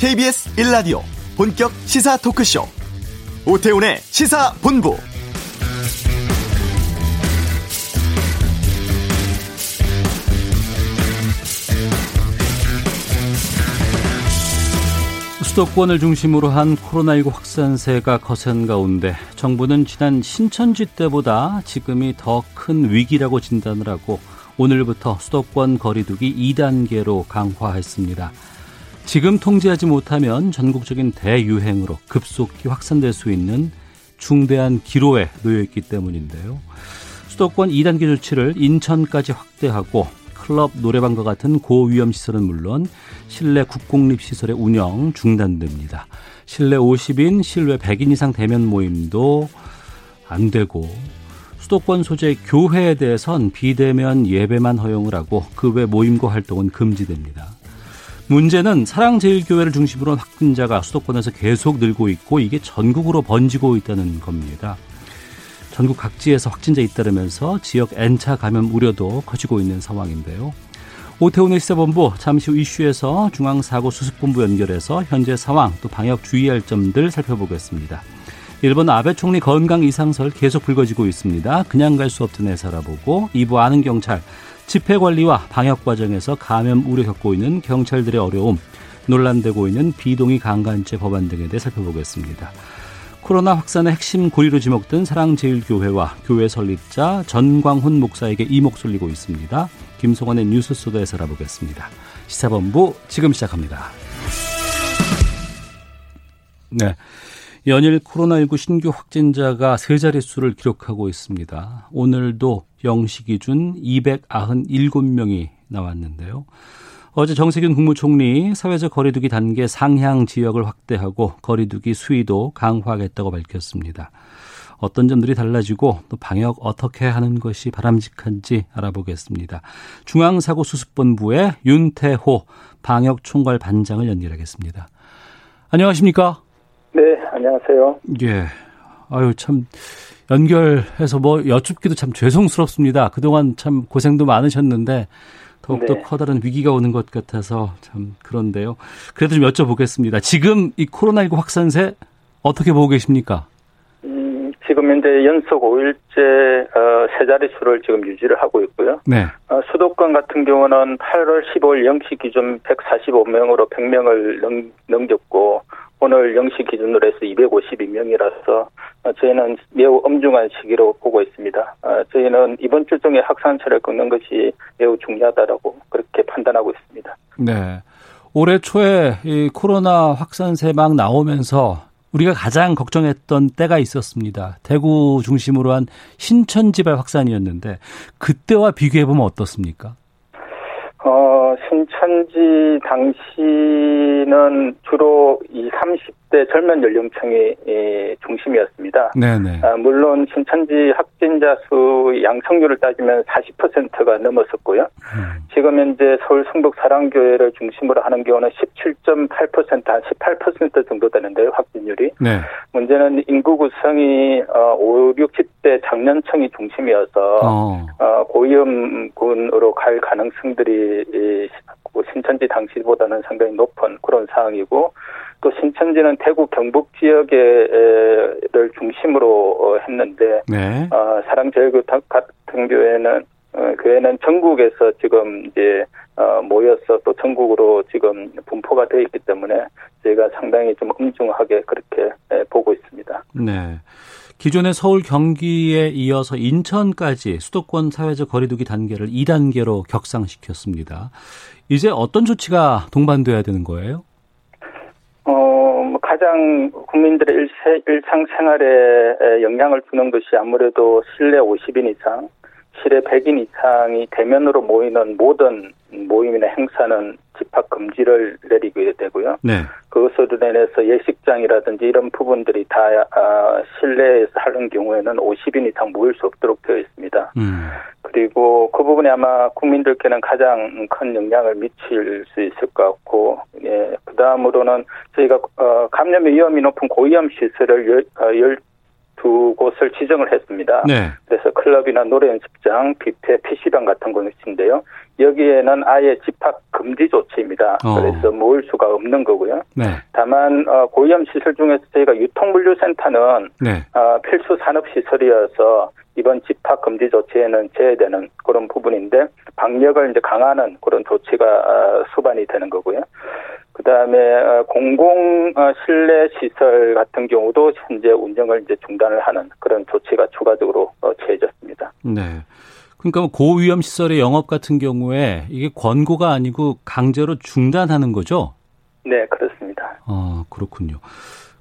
KBS 1라디오 본격 시사 토크쇼 오태훈의 시사본부 수도권을 중심으로 한 코로나19 확산세가 거센 가운데 정부는 지난 신천지 때보다 지금이 더 큰 위기라고 진단을 하고 오늘부터 수도권 거리두기 2단계로 강화했습니다. 지금 통제하지 못하면 전국적인 대유행으로 급속히 확산될 수 있는 중대한 기로에 놓여 있기 때문인데요. 수도권 2단계 조치를 인천까지 확대하고 클럽, 노래방과 같은 고위험 시설은 물론 실내 국공립 시설의 운영 중단됩니다. 실내 50인, 실외 100인 이상 대면 모임도 안 되고 수도권 소재 교회에 대해선 비대면 예배만 허용을 하고 그 외 모임과 활동은 금지됩니다. 문제는 사랑제일교회를 중심으로 확진자가 수도권에서 계속 늘고 있고 이게 전국으로 번지고 있다는 겁니다. 전국 각지에서 확진자 잇따르면서 지역 N차 감염 우려도 커지고 있는 상황인데요. 오태훈의 시사본부 잠시 후 이슈에서 중앙사고수습본부 연결해서 현재 상황 또 방역 주의할 점들 살펴보겠습니다. 일본 아베 총리 건강 이상설 계속 불거지고 있습니다. 그냥 갈 수 없던 애 살아보고 2부 아는 경찰 집회 관리와 방역 과정에서 감염 우려 겪고 있는 경찰들의 어려움 논란되고 있는 비동의 강간죄 법안 등에 대해 살펴보겠습니다. 코로나 확산의 핵심 고리로 지목된 사랑제일교회와 교회 설립자 전광훈 목사에게 이목 쏠리고 있습니다. 김성원의 뉴스 소다에서 알아보겠습니다. 시사본부 지금 시작합니다. 네. 연일 코로나19 신규 확진자가 세 자릿수를 기록하고 있습니다. 오늘도 0시 기준 297명이 나왔는데요. 어제 정세균 국무총리 사회적 거리두기 단계 상향 지역을 확대하고 거리두기 수위도 강화하겠다고 밝혔습니다. 어떤 점들이 달라지고 또 방역 어떻게 하는 것이 바람직한지 알아보겠습니다. 중앙사고수습본부의 윤태호 방역총괄 반장을 연결하겠습니다. 안녕하십니까? 네, 안녕하세요. 예. 아유, 참, 연결해서 뭐 여쭙기도 참 죄송스럽습니다. 그동안 참 고생도 많으셨는데, 더욱더 네. 커다란 위기가 오는 것 같아서 참 그런데요. 그래도 좀 여쭤보겠습니다. 지금 이 코로나19 확산세 어떻게 보고 계십니까? 음, 지금 현재 연속 5일째 어, 세 자릿수를 지금 유지를 하고 있고요. 네. 어, 수도권 같은 경우는 8월 15일 0시 기준 145명으로 100명을 넘, 넘겼고 오늘 0시 기준으로 해서 252명이라서 어, 저희는 매우 엄중한 시기로 보고 있습니다. 어, 저희는 이번 주 중에 확산세를 끊는 것이 매우 중요하다라고 그렇게 판단하고 있습니다. 네. 올해 초에 이 코로나 확산세 막 나오면서 우리가 가장 걱정했던 때가 있었습니다. 대구 중심으로 한 신천 지발 확산이었는데 그때와 비교해 보면 어떻습니까? 어, 신천지 당시는 주로 이 30 대 젊은 연령층이 중심이었습니다. 네네. 아, 물론 신천지 확진자 수 양성률을 따지면 40%가 넘었었고요. 음. 지금 현재 서울 성북 사랑교회를 중심으로 하는 경우는 17.8%, 한 18% 정도 되는데요, 확진율이. 네. 문제는 인구 구성이 5, 60대 장년층이 중심이어서 어. 어, 고위험군으로 갈 가능성들이 뭐 신천지 당시보다는 상당히 높은 그런 상황이고 또 신천지는 대구 경북 지역에를 중심으로 어, 했는데 네. 어, 사랑제일교 같은 교회는 어, 교회는 전국에서 지금 이제 어, 모여서 또 전국으로 지금 분포가 되어 있기 때문에 저희가 상당히 좀 엄중하게 그렇게 보고 있습니다. 네. 기존의 서울 경기에 이어서 인천까지 수도권 사회적 거리두기 단계를 2단계로 격상시켰습니다. 이제 어떤 조치가 동반돼야 되는 거예요? 어, 뭐 가장 국민들의 일상생활에 영향을 주는 것이 아무래도 실내 50인 이상, 실내 100인 이상이 대면으로 모이는 모든 모임이나 행사는 집합 금지를 내리게 되고요. 네. 그것으로 인해서 예식장이라든지 이런 부분들이 다 아, 실내에서 하는 경우에는 50인 이상 모일 수 없도록 되어 있습니다. 음. 그리고 그 부분이 아마 국민들께는 가장 큰 영향을 미칠 수 있을 것 같고, 예, 그 다음으로는 저희가 어, 감염의 위험이 높은 고위험 시설을 열, 어, 두 곳을 지정을 했습니다. 네. 그래서 클럽이나 노래 연습장, 뷔페, PC방 같은 곳인데요. 여기에는 아예 집합 금지 조치입니다. 어. 그래서 모을 수가 없는 거고요. 네. 다만 어, 고위험 시설 중에서 저희가 유통물류센터는 네. 어, 필수 산업 시설이어서 이번 집합 금지 조치에는 제외되는 그런 부분인데 방역을 이제 강화하는 그런 조치가 어, 수반이 되는 거고요. 그 다음에 어, 공공 어, 실내 시설 같은 경우도 현재 운영을 이제 중단을 하는 그런 조치가 추가적으로 취해졌습니다. 네. 그러니까 뭐 고위험 시설의 영업 같은 경우에 이게 권고가 아니고 강제로 중단하는 거죠? 네, 그렇습니다. 아, 그렇군요.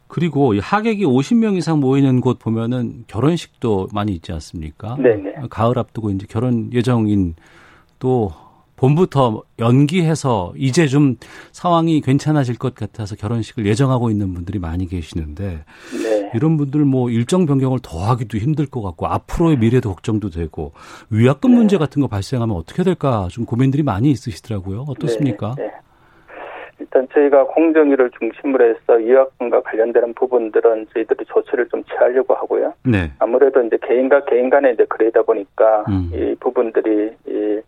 그리고 하객이 50명 이상 모이는 곳 보면은 결혼식도 많이 있지 않습니까? 네 네. 가을 앞두고 이제 결혼 예정인 또 봄부터 연기해서 이제 좀 상황이 괜찮아질 것 같아서 결혼식을 예정하고 있는 분들이 많이 계시는데 네. 이런 분들 뭐 일정 변경을 더 하기도 힘들 것 같고 앞으로의 미래도 걱정도 되고 위약금 네. 문제 같은 거 발생하면 어떻게 될까 좀 고민들이 많이 있으시더라고요. 어떻습니까? 네. 네. 일단 저희가 공정위를 중심으로 해서 위약금과 관련되는 부분들은 저희들이 조치를 좀 취하려고 하고요. 네. 아무래도 이제 개인과 개인 간에 이제 그러다 보니까 음. 이 부분들이 이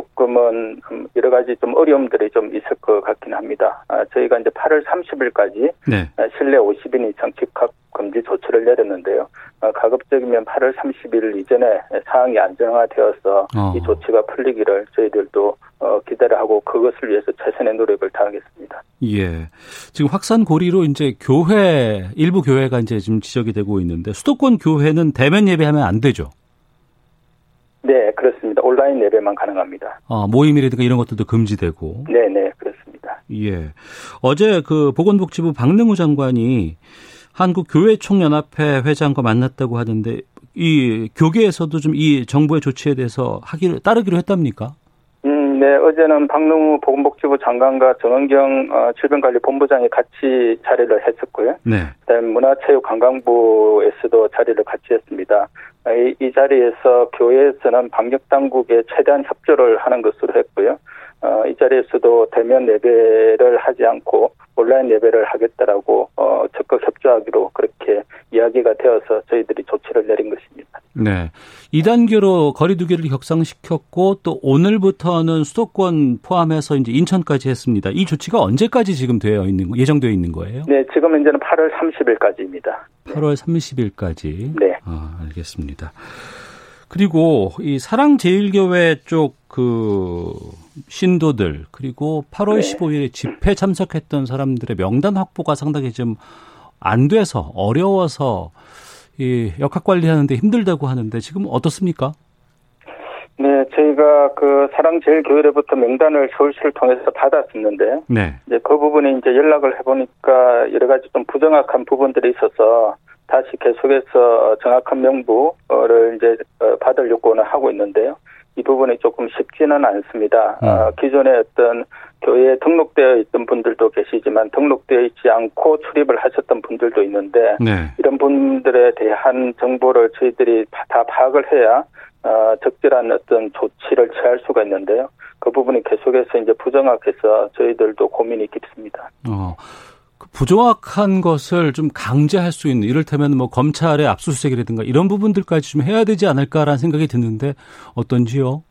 조금은 여러 가지 좀 어려움들이 좀 있을 것 같긴 합니다. 아, 저희가 이제 8월 30일까지 네. 실내 50인 이상 집합 금지 조치를 내렸는데요. 어, 가급적이면 8월 30일 이전에 상황이 안정화되어서 어. 이 조치가 풀리기를 저희들도 어, 기대를 하고 그것을 위해서 최선의 노력을 다하겠습니다. 예. 지금 확산 고리로 이제 교회 일부 교회가 이제 지금 지적이 되고 있는데 수도권 교회는 대면 예배하면 안 되죠. 네, 그렇습니다. 온라인 예배만 가능합니다. 아, 모임이라든가 이런 것들도 금지되고. 네, 네, 그렇습니다. 예. 어제 그 보건복지부 박능우 장관이 한국교회총연합회 회장과 만났다고 하는데 이 교계에서도 좀 이 정부의 조치에 대해서 하기를 따르기로 했답니까? 네, 어제는 박능우 보건복지부 장관과 정은경 어, 질병관리본부장이 같이 자리를 했었고요. 네. 그다음에 문화체육관광부에서도 자리를 같이 했습니다. 이, 이 자리에서 교회에서는 방역 당국에 최대한 협조를 하는 것으로 했고요. 어, 이 자리에서도 대면 예배를 하지 않고 온라인 예배를 하겠다라고 어, 적극 협조하기로 그렇게 이야기가 되어서 저희들이 조치를 내린 것입니다. 네. 2단계로 거리두기를 격상시켰고 또 오늘부터는 수도권 포함해서 이제 인천까지 했습니다. 이 조치가 언제까지 지금 되어 있는 예정되어 있는 거예요? 네, 지금 이제는 8월 30일까지입니다. 8월 30일까지. 네. 아, 알겠습니다. 그리고 이 사랑제일교회 쪽 그 신도들 그리고 8월 네. 15일에 집회 참석했던 사람들의 명단 확보가 상당히 좀 안 돼서 어려워서 이 역학 관리하는데 힘들다고 하는데 지금 어떻습니까? 네, 저희가 그 사랑제일교회로부터 명단을 서울시를 통해서 받았었는데, 네. 이제 그 부분에 이제 연락을 해보니까 여러 가지 좀 부정확한 부분들이 있어서 다시 계속해서 정확한 명부를 이제 어, 받을 요구는 하고 있는데요. 이 부분이 조금 쉽지는 않습니다. 음. 어, 기존에 어떤 교회에 등록되어 있던 분들도 계시지만 등록되어 있지 않고 출입을 하셨던 분들도 있는데 네. 이런 분들에 대한 정보를 저희들이 다 파악을 해야 어, 적절한 어떤 조치를 취할 수가 있는데요. 그 부분이 계속해서 이제 부정확해서 저희들도 고민이 깊습니다. 어. 그 부정확한 것을 좀 강제할 수 있는 이를테면 뭐 검찰의 압수수색이라든가 이런 부분들까지 좀 해야 되지 않을까라는 생각이 드는데 어떤지요?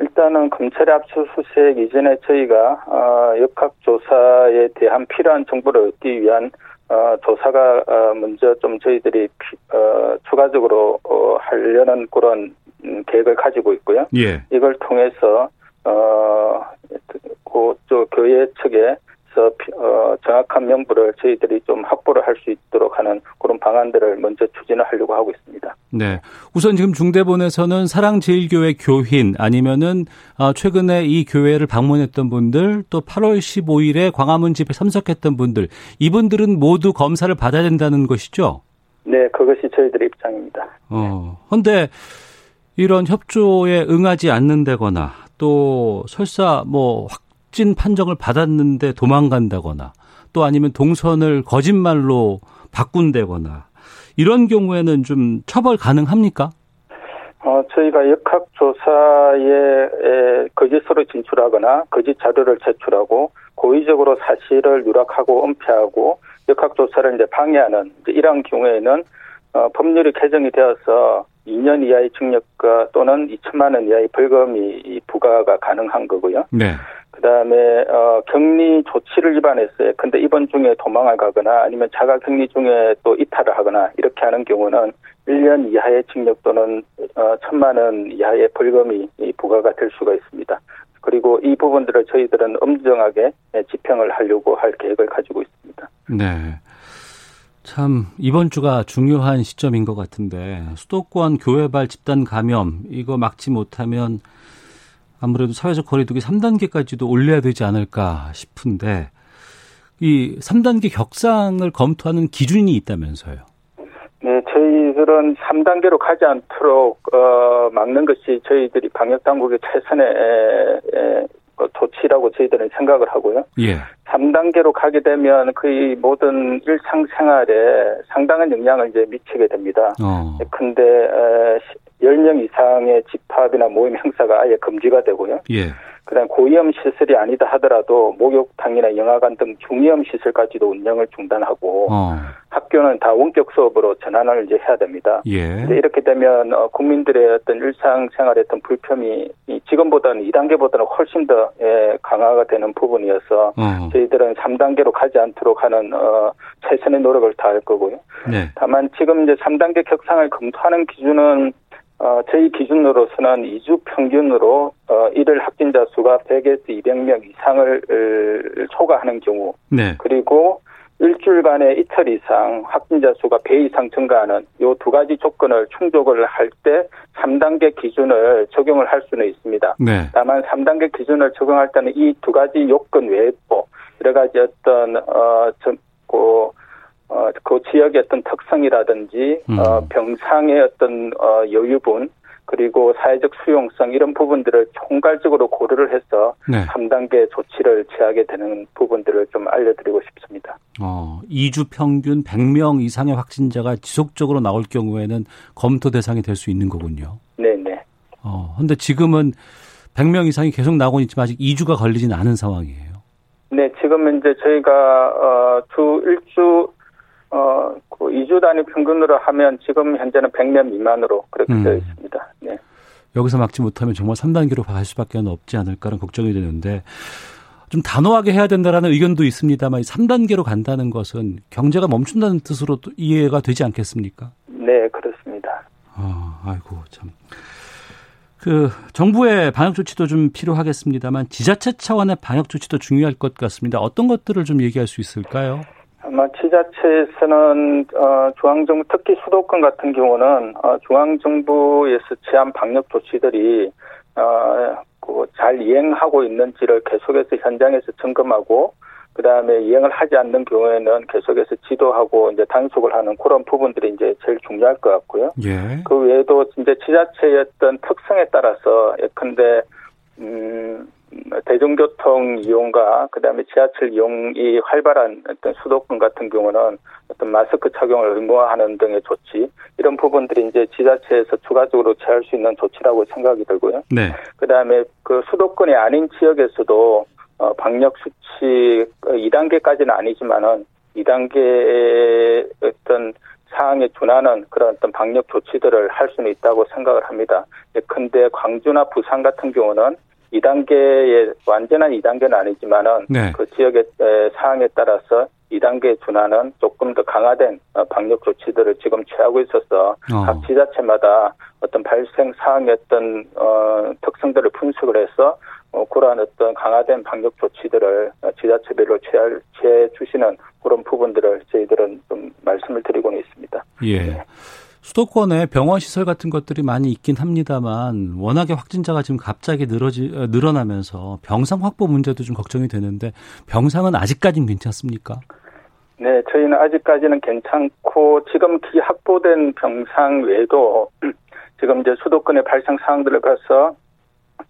일단은 검찰의 압수수색 이전에 저희가 어, 역학 조사에 대한 필요한 정보를 얻기 위한 어, 조사가 어, 먼저 좀 저희들이 피, 어, 추가적으로 어, 하려는 그런 음, 계획을 가지고 있고요. 예. 이걸 통해서 어, 그쪽 교회 측에 서 어, 정확한 명부를 저희들이 좀 확보를 할 수 있도록 하는 그런 방안들을 먼저 추진을 하려고 하고 있습니다. 네. 우선 지금 중대본에서는 사랑제일교회 교인 아니면은 어, 최근에 이 교회를 방문했던 분들 또 8월 15일에 광화문 집회 참석했던 분들 이분들은 모두 검사를 받아야 된다는 것이죠? 네, 그것이 저희들의 입장입니다. 어. 근데 이런 협조에 응하지 않는다거나 또 설사 뭐 확, 확진 판정을 받았는데 도망간다거나 또 아니면 동선을 거짓말로 바꾼다거나 이런 경우에는 좀 처벌 가능합니까? 어, 저희가 역학조사에 거짓으로 진출하거나 거짓 자료를 제출하고 고의적으로 사실을 누락하고 은폐하고 역학조사를 이제 방해하는 이제 이런 경우에는 어, 법률이 개정이 되어서 2년 이하의 징역과 또는 2천만 원 이하의 벌금이 부과가 가능한 거고요. 네. 그다음에 어, 격리 조치를 위반했어요. 근데 입원 중에 도망을 가거나 아니면 자가 격리 중에 또 이탈을 하거나 이렇게 하는 경우는 1년 이하의 징역 또는 어, 천만 원 이하의 벌금이 부과가 될 수가 있습니다. 그리고 이 부분들을 저희들은 엄정하게 집행을 하려고 할 계획을 가지고 있습니다. 네. 참 이번 주가 중요한 시점인 것 같은데 수도권 교회발 집단 감염 이거 막지 못하면 아무래도 사회적 거리두기 3단계까지도 올려야 되지 않을까 싶은데 이 3단계 격상을 검토하는 기준이 있다면서요. 네, 저희들은 3단계로 가지 않도록 어, 막는 것이 저희들이 방역 당국의 최선의 에, 에, 조치라고 저희들은 생각을 하고요. 예. 3단계로 가게 되면 거의 모든 일상생활에 상당한 영향을 이제 미치게 됩니다. 어. 근데 10명 이상의 집합이나 모임 행사가 아예 금지가 되고요. 예. 그다음 고위험 시설이 아니다 하더라도 목욕탕이나 영화관 등 중위험 시설까지도 운영을 중단하고 어. 학교는 다 원격 수업으로 전환을 이제 해야 됩니다. 예. 이렇게 되면 어, 국민들의 어떤 일상생활의 어떤 불편이 지금보다는 2단계보다는 훨씬 더 예, 강화가 되는 부분이어서 어. 저희들은 3단계로 가지 않도록 하는 어, 최선의 노력을 다할 거고요. 네. 다만 지금 이제 3단계 격상을 검토하는 기준은 어, 저희 기준으로서는 2주 평균으로 어, 일일 확진자 수가 100에서 200명 이상을 초과하는 경우 네. 그리고 일주일간의 이틀 이상 확진자 수가 배 이상 증가하는 요 두 가지 조건을 충족을 할 때 3단계 기준을 적용을 할 수는 있습니다. 네. 다만 3단계 기준을 적용할 때는 이 두 가지 요건 외에도 여러 가지 어떤 어, 저, 그 어, 그 지역의 어떤 특성이라든지 음. 어, 병상의 어떤 어, 여유분 그리고 사회적 수용성 이런 부분들을 총괄적으로 고려를 해서 네. 3단계 조치를 취하게 되는 부분들을 좀 알려드리고 싶습니다. 어, 2주 평균 100명 이상의 확진자가 지속적으로 나올 경우에는 검토 대상이 될 수 있는 거군요. 네네. 어, 근데 지금은 100명 이상이 계속 나오고 있지만 아직 2주가 걸리지는 않은 상황이에요. 네, 지금 이제 저희가 어, 주 1주 어, 그 2주 단위 평균으로 하면 지금 현재는 100명 미만으로 그렇게 음. 되어 있습니다. 네. 여기서 막지 못하면 정말 3단계로 갈 수밖에 없지 않을까라는 걱정이 되는데 좀 단호하게 해야 된다라는 의견도 있습니다만 3단계로 간다는 것은 경제가 멈춘다는 뜻으로 이해가 되지 않겠습니까? 네, 그렇습니다. 아, 아이고 참. 그 정부의 방역 조치도 좀 필요하겠습니다만 지자체 차원의 방역 조치도 중요할 것 같습니다. 어떤 것들을 좀 얘기할 수 있을까요? 아마 지자체에서는 어, 중앙정부 특히 수도권 같은 경우는 어, 중앙정부에서 취한 방역 조치들이 어, 그잘 이행하고 있는지를 계속해서 현장에서 점검하고 그 다음에 이행을 하지 않는 경우에는 계속해서 지도하고 이제 단속을 하는 그런 부분들이 이제 제일 중요할 것 같고요. 예. 그 외에도 이제 지자체의 어떤 특성에 따라서 예컨대 음 대중교통 이용과 그다음에 지하철 이용이 활발한 어떤 수도권 같은 경우는 어떤 마스크 착용을 의무화하는 등의 조치 이런 부분들이 이제 지자체에서 추가적으로 취할 수 있는 조치라고 생각이 들고요. 네. 그다음에 그 수도권이 아닌 지역에서도 어 방역 수치 2단계까지는 아니지만은 2단계의 어떤 사항에 준하는 그런 어떤 방역 조치들을 할 수는 있다고 생각을 합니다. 근데 광주나 부산 같은 경우는 2단계의 완전한 2단계는 아니지만은 네. 그 지역의 사항에 따라서 2단계에 준하는 조금 더 강화된 어, 방역 조치들을 지금 취하고 있어서 어. 각 지자체마다 어떤 발생 사항의 어떤 어, 특성들을 분석을 해서 어, 그러한 어떤 강화된 방역 조치들을 지자체별로 취할, 취해 주시는 그런 부분들을 저희들은 좀 말씀을 드리고는 있습니다. 예. 네. 수도권에 병원 시설 같은 것들이 많이 있긴 합니다만 워낙에 확진자가 지금 갑자기 늘어지 어, 늘어나면서 병상 확보 문제도 좀 걱정이 되는데 병상은 아직까지는 괜찮습니까? 네, 저희는 아직까지는 괜찮고 지금 기 확보된 병상 외에도 지금 이제 수도권의 발생 사항들을 봐서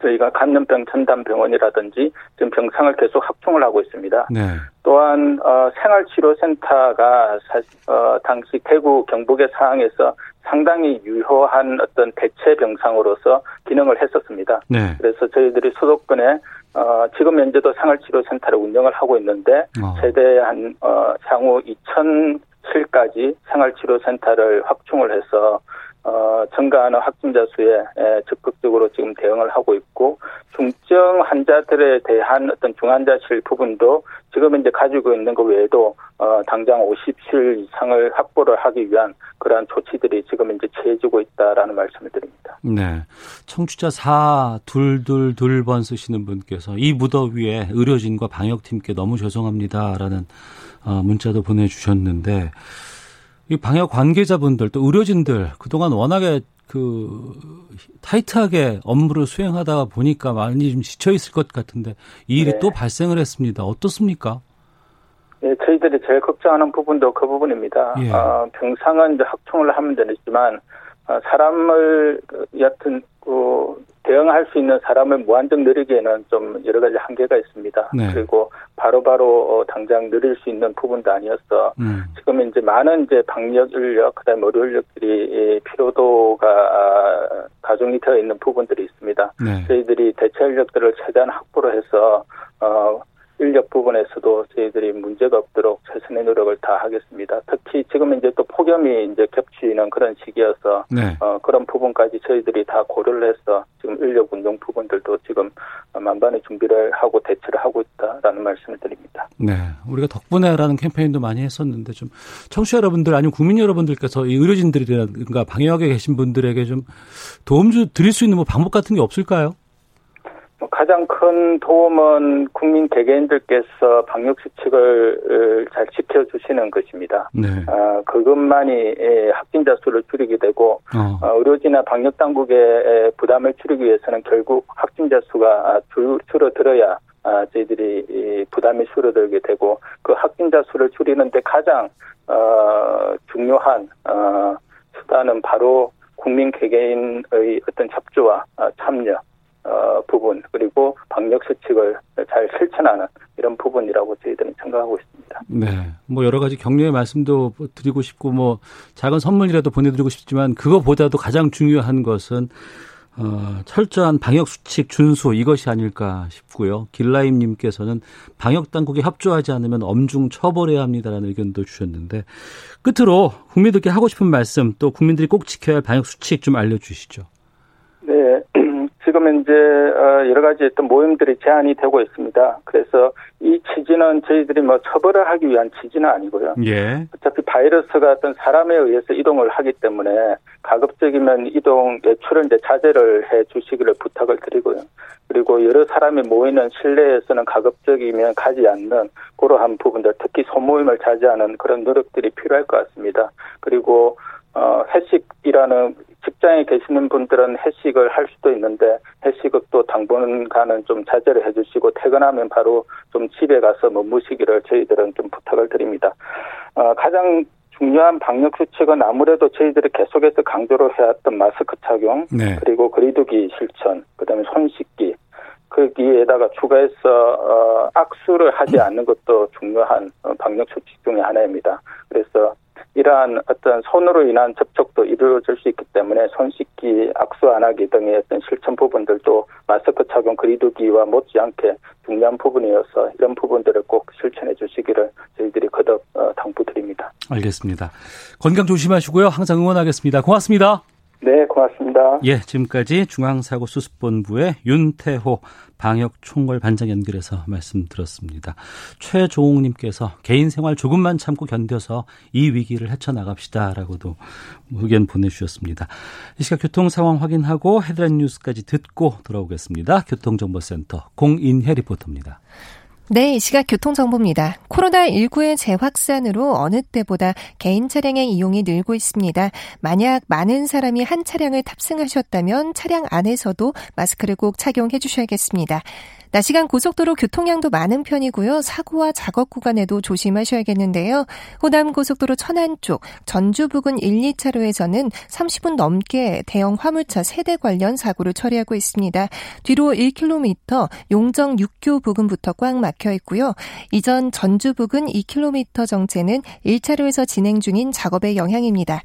저희가 감염병 전담 병원이라든지 지금 병상을 계속 확충을 하고 있습니다. 네. 또한 어, 생활치료센터가 사, 어, 당시 대구 경북의 상황에서 상당히 유효한 어떤 대체 병상으로서 기능을 했었습니다. 네. 그래서 저희들이 수도권에 어, 지금 현재도 생활치료센터를 운영을 하고 있는데 어. 최대 한 어, 향후 2000 27까지 생활치료센터를 확충을 해서 어, 증가하는 확진자 수에 적극적으로 지금 대응을 하고 있고 중증 환자들에 대한 어떤 중환자실 부분도 지금 이제 가지고 있는 것 외에도 어, 당장 50실 이상을 확보를 하기 위한 그러한 조치들이 지금 이제 취해지고 있다라는 말씀을 드립니다. 네. 청취자 42222번 쓰시는 분께서 이 무더위에 의료진과 방역팀께 너무 죄송합니다라는 어, 문자도 보내주셨는데 이 방역 관계자분들 또 의료진들 그동안 워낙에 그 타이트하게 업무를 수행하다 보니까 많이 좀 지쳐 있을 것 같은데 이 일이 네. 또 발생을 했습니다. 어떻습니까? 네, 저희들이 제일 걱정하는 부분도 그 부분입니다. 예. 어, 병상은 이제 확충을 하면 되지만 어, 사람을 여튼 그 대응할 수 있는 사람을 무한정 늘리기에는 좀 여러 가지 한계가 있습니다. 네. 그리고 바로바로 바로 어, 당장 늘릴 수 있는 부분도 아니었어. 음. 지금 이제 많은 이제 방역 인력, 그다음에 의료 인력들이 필요도가 가중이 되어 있는 부분들이 있습니다. 네. 저희들이 대체 인력들을 최대한 확보를 해서 어 인력 부분에서도 저희들이 문제가 없도록 최선의 노력을 다 하겠습니다. 특히 지금 이제 또 폭염이 이제 겹치는 그런 시기여서 네. 어, 그런 부분까지 저희들이 다 고려를 해서 지금 인력 운동 부분들도 지금 만반의 준비를 하고 대처를 하고 있다라는 말씀을 드립니다. 네, 우리가 덕분에라는 캠페인도 많이 했었는데 좀 청취자 여러분들 아니면 국민 여러분들께서 이 의료진들이라든가 방역에 계신 분들에게 좀 도움 주 드릴 수 있는 뭐 방법 같은 게 없을까요? 뭐 가장 큰 도움은 국민 개개인들께서 방역 수칙을 잘 지켜주시는 것입니다. 네. 어, 그것만이 예, 확진자 수를 줄이게 되고 어. 어, 의료진이나 방역 당국의 부담을 줄이기 위해서는 결국 확진자 수가 줄, 줄어들어야 아, 저희들이 부담이 줄어들게 되고 그 확진자 수를 줄이는데 가장 어, 중요한 어, 수단은 바로 국민 개개인의 어떤 협조와 참여 어, 부분 그리고 방역 수칙을 잘 실천하는 이런 부분이라고 저희들은 생각하고 있습니다. 네, 뭐 여러 가지 격려의 말씀도 드리고 싶고 뭐 작은 선물이라도 보내드리고 싶지만 그거보다도 가장 중요한 것은 어, 철저한 방역 수칙 준수 이것이 아닐까 싶고요. 길라임님께서는 방역 당국이 협조하지 않으면 엄중 처벌해야 합니다라는 의견도 주셨는데 끝으로 국민들께 하고 싶은 말씀 또 국민들이 꼭 지켜야 할 방역 수칙 좀 알려주시죠. 네, 지금 이제 어, 여러 가지 어떤 모임들이 제한이 되고 있습니다. 그래서 이 취지는 저희들이 뭐 처벌을 하기 위한 취지는 아니고요. 예. 어차피 바이러스가 어떤 사람에 의해서 이동을 하기 때문에 가급적이면 이동 외출을 이제 자제를 해 주시기를 부탁을 드리고요. 그리고 여러 사람이 모이는 실내에서는 가급적이면 가지 않는 그러한 부분들, 특히 소모임을 자제하는 그런 노력들이 필요할 것 같습니다. 그리고 어, 회식이라는 직장에 계시는 분들은 회식을 할 수도 있는데 회식을 또 당분간은 좀 자제를 해주시고 퇴근하면 바로 좀 집에 가서 머무시기를 저희들은 좀 부탁을 드립니다. 어, 가장 중요한 방역 수칙은 아무래도 저희들이 계속해서 강조를 해왔던 마스크 착용, 네. 그리고 거리두기 실천, 그다음에 손 씻기, 거기에다가 추가해서 어, 악수를 하지 않는 것도 중요한 어, 방역 수칙 중의 하나입니다. 그래서 이러한 어떤 손으로 인한 접촉도 이루어질 수 있기 때문에 손 씻기, 악수 안 하기 등의 어떤 실천 부분들도 마스크 착용 거리두기와 못지않게 중요한 부분이어서 이런 부분들을 꼭 실천해 주시기를 저희들이 거듭 어, 당부드립니다. 알겠습니다. 건강 조심하시고요. 항상 응원하겠습니다. 고맙습니다. 네, 고맙습니다. 예, 지금까지 중앙사고수습본부의 윤태호 방역총괄 반장 연결해서 말씀 들었습니다. 최종욱님께서 개인 생활 조금만 참고 견뎌서 이 위기를 헤쳐나갑시다라고도 의견 보내주셨습니다. 이 시각 교통 상황 확인하고 헤드라인 뉴스까지 듣고 돌아오겠습니다. 교통정보센터 공인혜 리포터입니다. 네, 이 시각 교통정보입니다. 코로나19의 재확산으로 어느 때보다 개인 차량의 이용이 늘고 있습니다. 만약 많은 사람이 한 차량을 탑승하셨다면 차량 안에서도 마스크를 꼭 착용해 주셔야겠습니다. 낮 시간 고속도로 교통량도 많은 편이고요. 사고와 작업 구간에도 조심하셔야겠는데요. 호남 고속도로 천안 쪽 전주 부근 1, 2차로에서는 30분 넘게 대형 화물차 세대 관련 사고를 처리하고 있습니다. 뒤로 1km 용정 6교 부근부터 꽉 막혀 있고요. 이전 전주 부근 2km 정체는 1차로에서 진행 중인 작업의 영향입니다.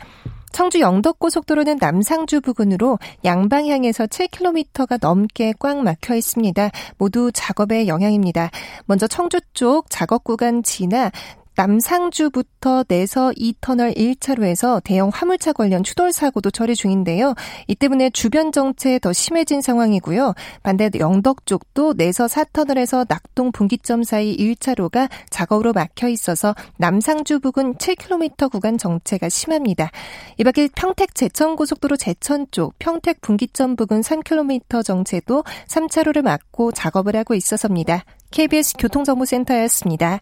청주 영덕고속도로는 남상주 부근으로 양방향에서 7km가 넘게 꽉 막혀 있습니다. 모두 작업의 영향입니다. 먼저 청주 쪽 작업 구간 지나 남상주부터 내서 2터널 1차로에서 대형 화물차 관련 추돌 사고도 처리 중인데요. 이 때문에 주변 정체 더 심해진 상황이고요. 반대 영덕 쪽도 내서 4터널에서 낙동 분기점 사이 1차로가 작업으로 막혀 있어서 남상주 부근 7km 구간 정체가 심합니다. 이 밖에 평택 제천 고속도로 제천 쪽 평택 분기점 부근 3km 정체도 3차로를 막고 작업을 하고 있어서입니다. KBS 교통정보센터였습니다.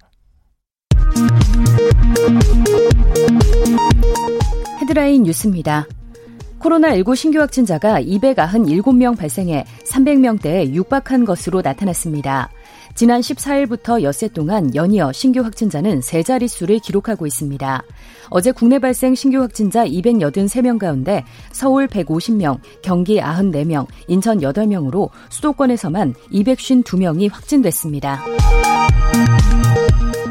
헤드라인 뉴스입니다. 코로나19 신규 확진자가 297명 발생해 300명대에 육박한 것으로 나타났습니다. 지난 14일부터 엿새 동안 연이어 신규 확진자는 세 자릿수를 기록하고 있습니다. 어제 국내 발생 신규 확진자 283명 가운데 서울 150명, 경기 94명, 인천 8명으로 수도권에서만 252명이 확진됐습니다.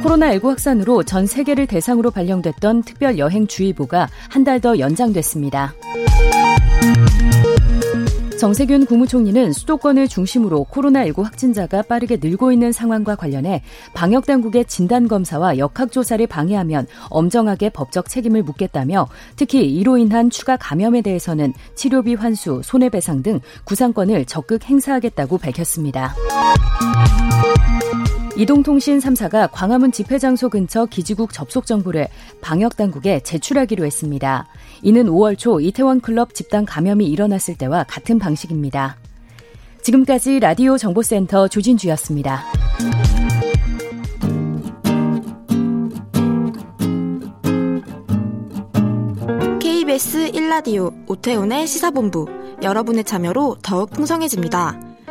코로나19 확산으로 전 세계를 대상으로 발령됐던 특별 여행주의보가 한 달 더 연장됐습니다. 정세균 국무총리는 수도권을 중심으로 코로나19 확진자가 빠르게 늘고 있는 상황과 관련해 방역당국의 진단검사와 역학조사를 방해하면 엄정하게 법적 책임을 묻겠다며 특히 이로 인한 추가 감염에 대해서는 치료비 환수, 손해배상 등 구상권을 적극 행사하겠다고 밝혔습니다. 이동통신 3사가 광화문 집회 장소 근처 기지국 접속 정보를 방역당국에 제출하기로 했습니다. 이는 5월 초 이태원 클럽 집단 감염이 일어났을 때와 같은 방식입니다. 지금까지 라디오 정보센터 조진주였습니다. KBS 1라디오 오태훈의 시사본부 여러분의 참여로 더욱 풍성해집니다.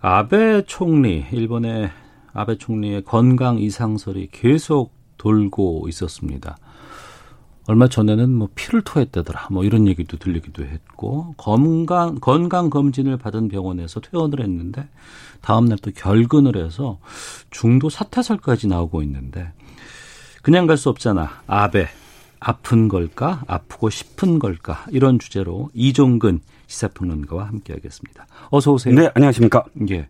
아베 총리, 일본의 아베 총리의 건강 이상설이 계속 돌고 있었습니다. 얼마 전에는 뭐 피를 토했다더라, 뭐 이런 얘기도 들리기도 했고, 건강, 건강 검진을 받은 병원에서 퇴원을 했는데, 다음 날 또 결근을 해서 중도 사타설까지 나오고 있는데, 그냥 갈 수 없잖아. 아베. 아픈 걸까? 아프고 싶은 걸까? 이런 주제로 이종근 시사평론가와 함께하겠습니다. 어서 오세요. 네, 안녕하십니까? 예.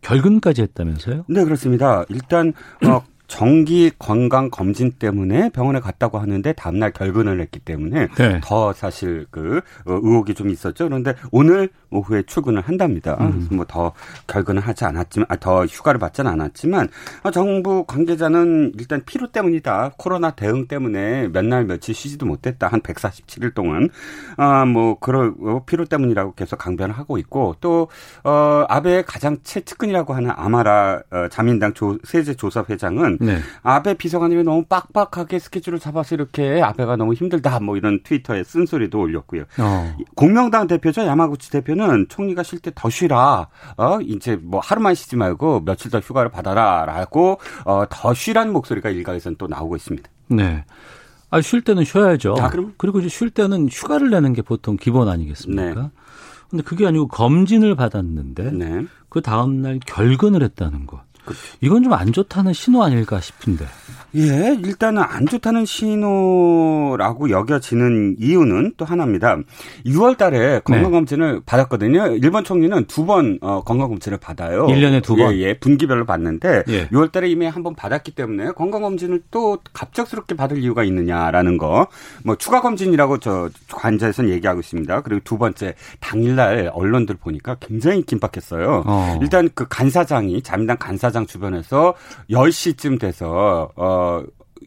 결근까지 했다면서요? 네, 그렇습니다. 일단 어, 정기 건강 검진 때문에 병원에 갔다고 하는데 다음날 결근을 했기 때문에 네. 더 사실 그 어, 의혹이 좀 있었죠. 그런데 오늘 오후에 출근을 한답니다. 음. 뭐더 결근을 하지 않았지만 아, 더 휴가를 받지는 않았지만 아, 정부 관계자는 일단 피로 때문이다. 코로나 대응 때문에 몇 날 며칠 쉬지도 못했다. 한 147일 동안 아뭐 그런 어, 피로 때문이라고 계속 강변을 하고 있고 또 어, 아베의 가장 최측근이라고 하는 아마라 어, 자민당 조, 세제 조사 회장은 네. 아베 비서관님이 너무 빡빡하게 스케줄을 잡아서 이렇게 아베가 너무 힘들다 뭐 이런 트위터에 쓴소리도 올렸고요. 어. 공명당 대표죠 야마구치 대표는 총리가 쉴 때 더 쉬라. 어 이제 뭐 하루만 쉬지 말고 며칠 더 휴가를 받아라라고 어, 더 쉬라는 목소리가 일각에서는 또 나오고 있습니다. 네. 아, 쉴 때는 쉬어야죠. 아, 그럼? 그리고 이제 쉴 때는 휴가를 내는 게 보통 기본 아니겠습니까? 네. 근데 그게 아니고 검진을 받았는데 네. 그 다음 날 결근을 했다는 것. 이건 좀 안 좋다는 신호 아닐까 싶은데. 예, 일단은 안 좋다는 신호라고 여겨지는 이유는 또 하나입니다. 6월 달에 건강검진을 네. 받았거든요. 일본 총리는 두번 어, 건강검진을 받아요. 1년에 두 번? 예, 예 분기별로 받는데 예. 6월 달에 이미 한 번 받았기 때문에 건강검진을 또 갑작스럽게 받을 이유가 있느냐라는 거. 뭐 추가 검진이라고 저 관자에서는 얘기하고 있습니다. 그리고 두 번째 당일날 언론들 보니까 굉장히 긴박했어요. 어. 일단 그 간사장이 자민당 간사장 주변에서 10시쯤 돼서 어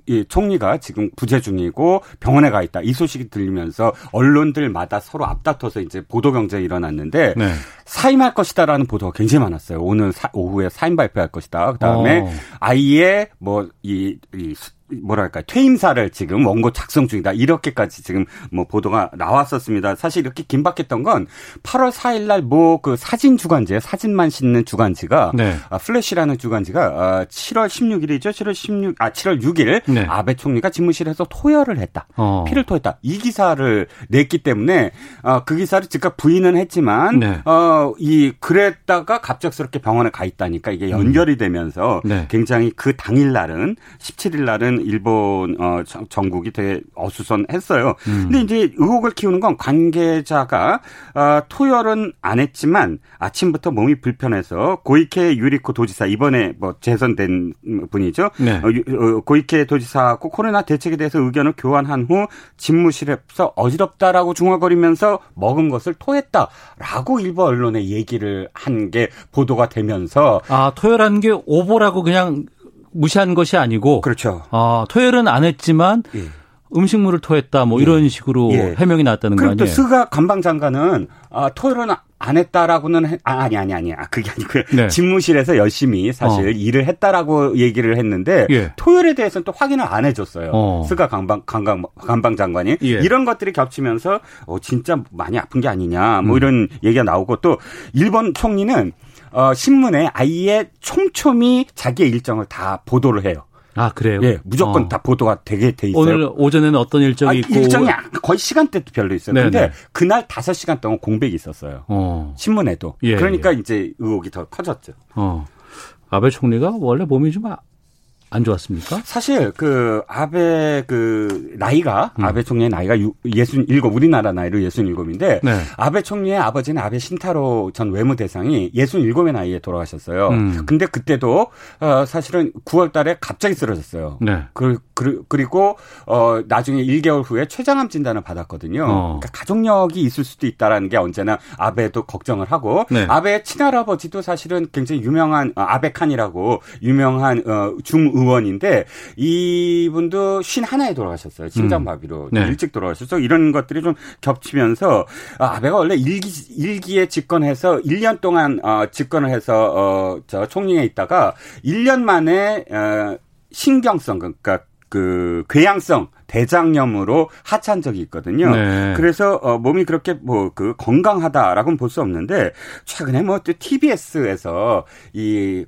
이 총리가 지금 부재 중이고 병원에 가 있다. 이 소식이 들리면서 언론들마다 서로 앞다퉈서 이제 보도 경쟁이 일어났는데 네. 사임할 것이다라는 보도가 굉장히 많았어요. 오늘 사, 오후에 사임 발표할 것이다. 그다음에 어. 아이의 뭐이 이 뭐랄까 퇴임사를 지금 원고 작성 중이다 이렇게까지 지금 뭐 보도가 나왔었습니다. 사실 이렇게 긴박했던 건 8월 4일 날 뭐 그 사진 주간지 사진만 싣는 주간지가 네. 아, 플래시라는 주간지가 아, 7월 16일이죠. 7월 16, 아 7월 6일 네. 아베 총리가 집무실에서 토열을 했다. 어. 피를 토했다. 이 기사를 냈기 때문에 어, 그 기사를 즉각 부인은 했지만 네. 어, 이 그랬다가 갑작스럽게 병원에 가 있다니까 이게 연결이 되면서 네. 굉장히 그 당일 날은 17일 날은 일본 어, 정국이 되게 어수선했어요. 음. 근데 이제 의혹을 키우는 건 관계자가 어, 토열은 안 했지만 아침부터 몸이 불편해서 고이케 유리코 도지사 이번에 뭐 재선된 분이죠. 네. 어, 어, 고이케 도지사하고 코로나 대책에 대해서 의견을 교환한 후 집무실에서 어지럽다라고 중얼거리면서 먹은 것을 토했다라고 일부 언론에 얘기를 한 게 보도가 되면서 아 토혈한 게 오보라고 그냥 무시한 것이 아니고 그렇죠. 아 토혈은 안 했지만. 예. 음식물을 토했다 뭐 예. 이런 식으로 예. 해명이 나왔다는 거 아니에요? 또 스가 관방 장관은 아, 토혈은 안 했다라고는 해, 아, 아니 아니 아니 아 그게 아니고요. 네. 집무실에서 열심히 사실 어. 일을 했다라고 얘기를 했는데 예. 토혈에 대해서는 또 확인을 안 해줬어요. 어. 스가 관방 관방 관방 장관이 예. 이런 것들이 겹치면서 어 진짜 많이 아픈 게 아니냐 뭐 음. 이런 얘기가 나오고 또 일본 총리는 어 신문에 아예 촘촘히 자기의 일정을 다 보도를 해요. 아 그래요? 예, 무조건 어. 다 보도가 되게 돼 있어요. 오늘 오전에는 어떤 일정이 아, 있고 일정이 거의 시간대도 별로 있어요. 근데 그날 5시간 동안 공백이 있었어요. 어. 신문에도. 예, 그러니까 예. 이제 의혹이 더 커졌죠. 어. 아베 총리가 원래 몸이 좀 안 좋았습니까? 사실 그 아베 그 나이가 음. 아베 총리의 나이가 67 우리나라 나이로 67인데 네. 아베 총리의 아버지는 아베 신타로 전 외무대상이 67의 나이에 돌아가셨어요. 음. 근데 그때도 어 사실은 9월 달에 갑자기 쓰러졌어요. 네. 그, 그 그리고 어 나중에 1개월 후에 췌장암 진단을 받았거든요. 어. 그러니까 가족력이 있을 수도 있다라는 게 언제나 아베도 걱정을 하고 네. 아베 친할아버지도 사실은 굉장히 유명한 어, 아베 칸이라고 유명한 어 중의 원인데 이분도 쉰 하나에 돌아가셨어요. 심장마비로 음. 네. 일찍 돌아가셨어. 이런 것들이 좀 겹치면서 아, 아베가 원래 일기 일기에 집권해서 1년 동안 어, 집권을 해서 어, 저 총리에 있다가 1년 만에 어, 신경성 그러니까 그 궤양성 대장염으로 하차한 적이 있거든요. 네. 그래서 어 몸이 그렇게 뭐 그 건강하다라고는 볼 수 없는데 최근에 뭐 또 TBS에서 이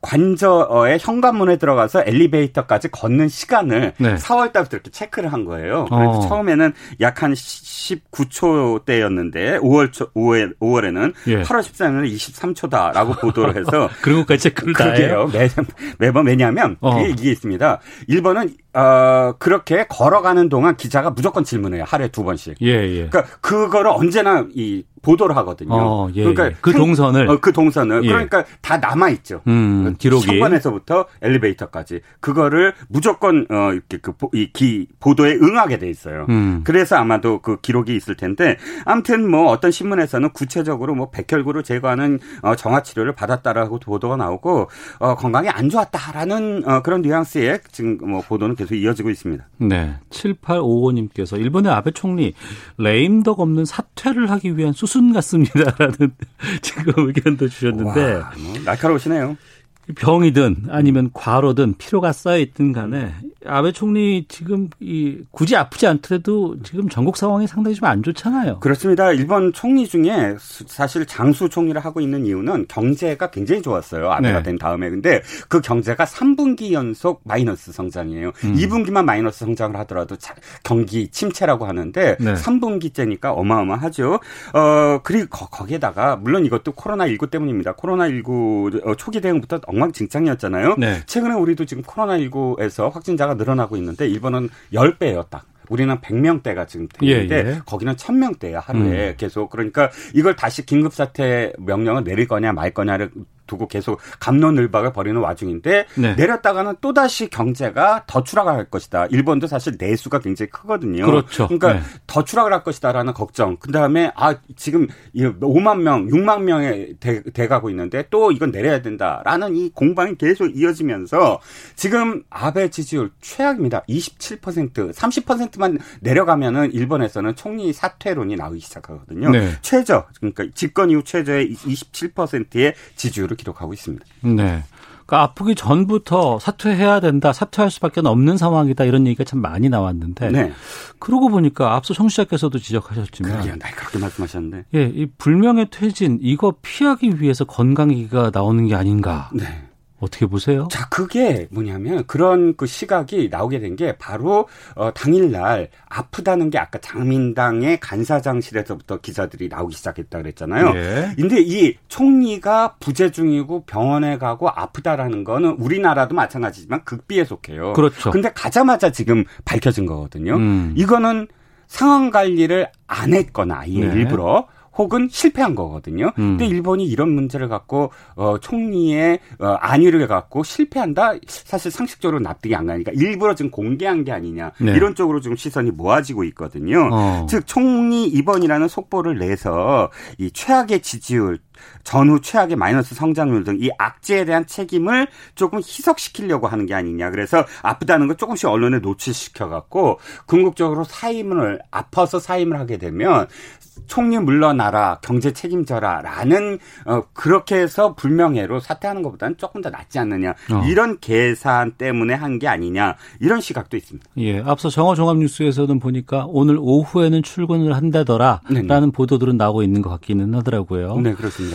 관저의 현관문에 들어가서 엘리베이터까지 걷는 시간을 네. 4월 달부터 이렇게 체크를 한 거예요. 그래서 어. 처음에는 약 한 19초 때였는데 5월 초, 5월 5월에는 예. 8월 14일은 23초다라고 보도를 해서 그런 것까지 체크를 다 해요. 매, 매번 왜냐하면 어. 이게 있습니다. 1번은 어, 그렇게 걸어가는 동안 기자가 무조건 질문해요. 하루에 두 번씩. 예, 예. 그러니까 그거를 언제나 이 보도를 하거든요. 어, 예, 그러니까 예. 그 동선을 어, 그 동선을 예. 그러니까 다 남아 있죠. 음, 기록이 현관에서부터 엘리베이터까지 그거를 무조건 어 이렇게 그이 보도에 응하게 돼 있어요. 음. 그래서 아마도 그 기록이 있을 텐데 아무튼 뭐 어떤 신문에서는 구체적으로 뭐 백혈구를 제거하는 어, 정화 치료를 받았다라고 보도가 나오고 어, 건강이 안 좋았다라는 어, 그런 뉘앙스의 지금 뭐 보도는 계속 이어지고 있습니다. 네. 7855님께서 일본의 아베 총리 레임덕 없는 사퇴를 하기 위한 수 수순 같습니다라는 지금 의견도 주셨는데 와, 뭐 날카로우시네요. 병이든 아니면 과로든 피로가 쌓여 있든 간에 아베 총리 지금 이 굳이 아프지 않더라도 지금 전국 상황이 상당히 좀 안 좋잖아요. 그렇습니다. 일본 총리 중에 사실 장수 총리를 하고 있는 이유는 경제가 굉장히 좋았어요. 아베가 네. 된 다음에. 근데 그 경제가 3분기 연속 마이너스 성장이에요. 음. 2분기만 마이너스 성장을 하더라도 경기 침체라고 하는데 네. 3분기째니까 어마어마하죠. 어, 그리고 거기에다가 물론 이것도 코로나19 때문입니다. 코로나19 어, 초기 대응부터 엉 망진창이었잖아요. 네. 최근에 우리도 지금 코로나19에서 확진자가 늘어나고 있는데 일본은 10배예요, 딱. 우리는 100명대가 지금 되는데 예, 예. 거기는 1000명대야 하루에 음. 계속 그러니까 이걸 다시 긴급 사태 명령을 내릴 거냐 말 거냐를 두고 계속 감론을박을 벌이는 와중인데 네. 내렸다가는 또 다시 경제가 더 추락할 것이다. 일본도 사실 내수가 굉장히 크거든요. 그렇죠. 그러니까 네. 더 추락을 할 것이다라는 걱정. 그다음에 아 지금 5만 명, 6만 명에 돼, 돼가고 있는데 또 이건 내려야 된다라는 이 공방이 계속 이어지면서 지금 아베 지지율 최악입니다. 27% 30%만 내려가면은 일본에서는 총리 사퇴론이 나오기 시작하거든요. 네. 최저 그러니까 집권 이후 최저의 27%의 지지율을 기록하고 있습니다. 네. 그러니까 아프기 전부터 사퇴해야 된다, 사퇴할 수밖에 없는 상황이다 이런 얘기가 참 많이 나왔는데 네. 그러고 보니까 앞서 청취자께서도 지적하셨지만 그러게요, 네, 그렇게 말씀하셨는데 예, 이 불명예 퇴진 이거 피하기 위해서 건강기가 나오는 게 아닌가? 네. 어떻게 보세요? 자, 그게 뭐냐면 그런 그 시각이 나오게 된 게 바로 어 당일날 아프다는 게 아까 장민당의 간사장실에서부터 기사들이 나오기 시작했다 그랬잖아요. 예. 근데 이 총리가 부재 중이고 병원에 가고 아프다라는 거는 우리나라도 마찬가지지만 극비에 속해요. 그렇죠. 근데 가자마자 지금 밝혀진 거거든요. 음. 이거는 상황 관리를 안 했거나 아예 네. 일부러 혹은 실패한 거거든요. 음. 근데 일본이 이런 문제를 갖고 어 총리의 어 안위를 갖고 실패한다 사실 상식적으로 납득이 안 가니까 일부러 지금 공개한 게 아니냐 네. 이런 쪽으로 지금 시선이 모아지고 있거든요. 어. 즉 총리 입원이라는 속보를 내서 이 최악의 지지율 전후 최악의 마이너스 성장률 등 이 악재에 대한 책임을 조금 희석시키려고 하는 게 아니냐. 그래서 아프다는 걸 조금씩 언론에 노출시켜 갖고 궁극적으로 사임을 아파서 사임을 하게 되면 총리 물러나라, 경제 책임져라 라는 어 그렇게 해서 불명예로 사퇴하는 것보다는 조금 더 낫지 않느냐 어. 이런 계산 때문에 한 게 아니냐 이런 시각도 있습니다. 예, 앞서 정어 종합뉴스에서는 보니까 오늘 오후에는 출근을 한다더라라는 네네. 보도들은 나오고 있는 것 같기는 하더라고요. 네, 그렇습니다.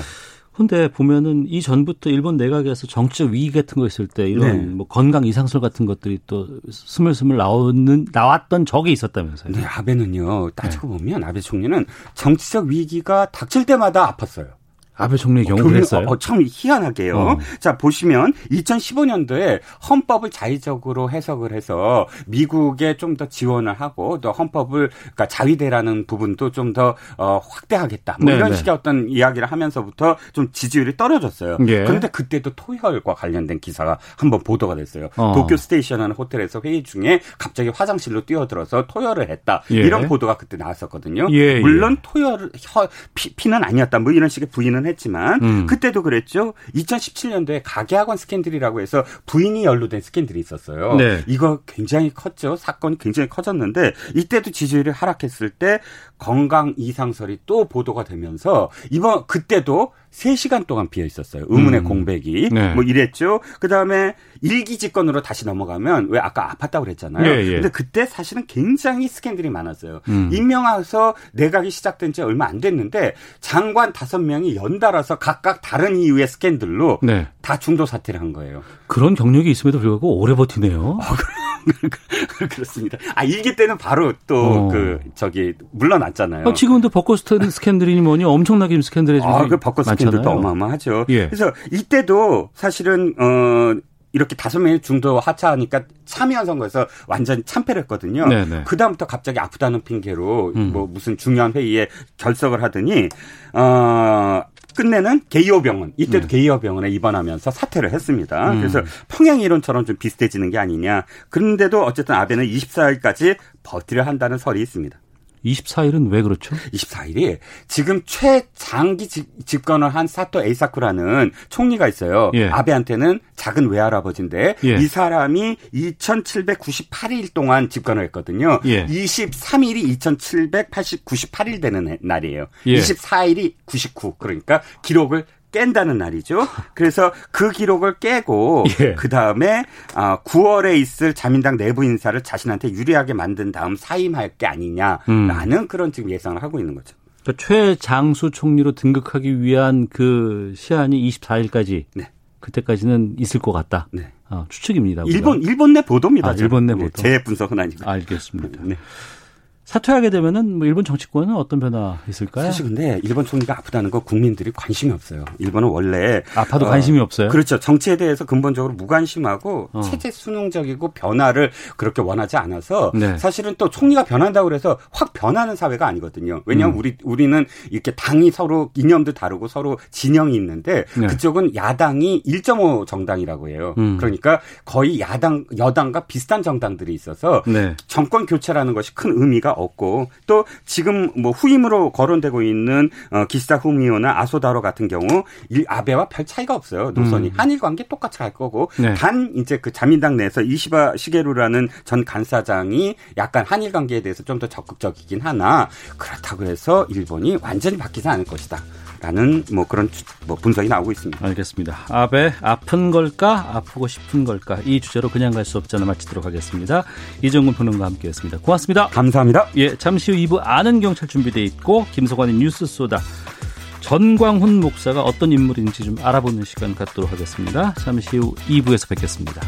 근데 보면은 이 전부터 일본 내각에서 정치적 위기 같은 거 있을 때 이런 네. 뭐 건강 이상설 같은 것들이 또 스물스물 나오는 나왔던 적이 있었다면서요. 네, 아베는요. 따지고 네. 보면 아베 총리는 정치적 위기가 닥칠 때마다 아팠어요. 아베 총리의 경우 그랬어요. 어, 참 희한하게요. 어. 자 보시면 2015년도에 헌법을 자의적으로 해석을 해서 미국에 좀 더 지원을 하고 또 헌법을 그러니까 자위대라는 부분도 좀 더 어, 확대하겠다. 뭐 이런 식의 어떤 이야기를 하면서부터 좀 지지율이 떨어졌어요. 예. 그런데 그때도 토혈과 관련된 기사가 한번 보도가 됐어요. 어. 도쿄 스테이션하는 호텔에서 회의 중에 갑자기 화장실로 뛰어들어서 토혈을 했다. 예. 이런 보도가 그때 나왔었거든요. 예, 예. 물론 토혈 피, 피는 아니었다. 뭐 이런 식의 부인은 얘기는 했지만 음. 그때도 그랬죠. 2017년도에 가케학원 스캔들이라고 해서 부인이 연루된 스캔들이 있었어요. 네. 이거 굉장히 컸죠. 사건이 굉장히 커졌는데 이때도 지지율이 하락했을 때 건강 이상설이 또 보도가 되면서 이번 그때도 3시간 동안 비어 있었어요. 의문의 음. 공백이. 네. 뭐 이랬죠. 그다음에 1기 집권으로 다시 넘어가면 왜 아까 아팠다고 그랬잖아요. 예, 예. 근데 그때 사실은 굉장히 스캔들이 많았어요. 음. 임명해서 내각이 시작된 지 얼마 안 됐는데 장관 5명이 연달아서 각각 다른 이유의 스캔들로 네. 다 중도 사퇴를 한 거예요. 그런 경력이 있음에도 불구하고 오래 버티네요. 어, 그렇습니다. 아 일기 때는 바로 또그 어. 저기 물러났잖아요. 어, 지금도 벚꽃 스캔들이니 뭐니 엄청나게 스캔들이 아, 그 벚꽃 스캔들도 어마어마하죠. 예. 그래서 이때도 사실은 어 이렇게 다섯 명이 중도 하차하니까 참여한 선거에서 완전 참패를 했거든요. 그 다음부터 갑자기 아프다는 핑계로 음. 뭐 무슨 중요한 회의에 결석을 하더니 어 끝내는 게이오 병원 이때도 네. 게이오 병원에 입원하면서 사퇴를 했습니다. 음. 그래서 평양 이론처럼 좀 비슷해지는 게 아니냐. 그런데도 어쨌든 아베는 24일까지 버티려 한다는 설이 있습니다. 24일은 왜 그렇죠? 24일이 지금 최장기 집 권을 한 사토 에이사쿠라는 총리가 있어요. 예. 아베한테는 작은 외할아버지인데 예. 이 사람이 2798일 동안 집권을 했거든요. 예. 23일이 2798일 되는 날이에요. 예. 24일이 99 그러니까 기록을 깬다는 날이죠. 그래서 그 기록을 깨고 예. 그 다음에 9월에 아, 있을 자민당 내부 인사를 자신한테 유리하게 만든 다음 사임할 게 아니냐라는 음. 그런 지금 예상을 하고 있는 거죠. 그러니까 최장수 총리로 등극하기 위한 그 시한이 24일까지. 네. 그때까지는 있을 것 같다. 네. 어, 추측입니다. 우리가. 일본 일본 내 보도입니다. 아, 일본 내 보도. 네, 제 분석은 아니고. 알겠습니다. 네. 사퇴하게 되면은 뭐 일본 정치권은 어떤 변화 있을까요? 사실 근데 일본 총리가 아프다는 거 국민들이 관심이 없어요. 일본은 원래 아파도 어, 관심이 없어요. 그렇죠. 정치에 대해서 근본적으로 무관심하고 어. 체제 순응적이고 변화를 그렇게 원하지 않아서 네. 사실은 또 총리가 변한다고 그래서 확 변하는 사회가 아니거든요. 왜냐하면 음. 우리 우리는 이렇게 당이 서로 이념도 다르고 서로 진영이 있는데 네. 그쪽은 야당이 1.5 정당이라고 해요. 음. 그러니까 거의 야당 여당과 비슷한 정당들이 있어서 네. 정권 교체라는 것이 큰 의미가 없고 또 지금 뭐 후임으로 거론되고 있는 어, 기시다 후미오나 아소다로 같은 경우 일 아베와 별 차이가 없어요. 노선이 음. 한일 관계 똑같이 갈 거고 네. 단 이제 그 자민당 내에서 이시바 시게루라는 전 간사장이 약간 한일 관계에 대해서 좀 더 적극적이긴 하나 그렇다고 해서 일본이 완전히 바뀌지 않을 것이다. 라는 뭐 그런 뭐 분석이 나오고 있습니다. 알겠습니다. 아베 아픈 걸까 아프고 싶은 걸까 이 주제로 그냥 갈 수 없잖아 마치도록 하겠습니다. 이정근 평론가 함께했습니다. 고맙습니다. 감사합니다. 예, 잠시 후 2부 아는 경찰 준비돼 있고 김석환의 뉴스 쏘다 전광훈 목사가 어떤 인물인지 좀 알아보는 시간 갖도록 하겠습니다. 잠시 후 2부에서 뵙겠습니다.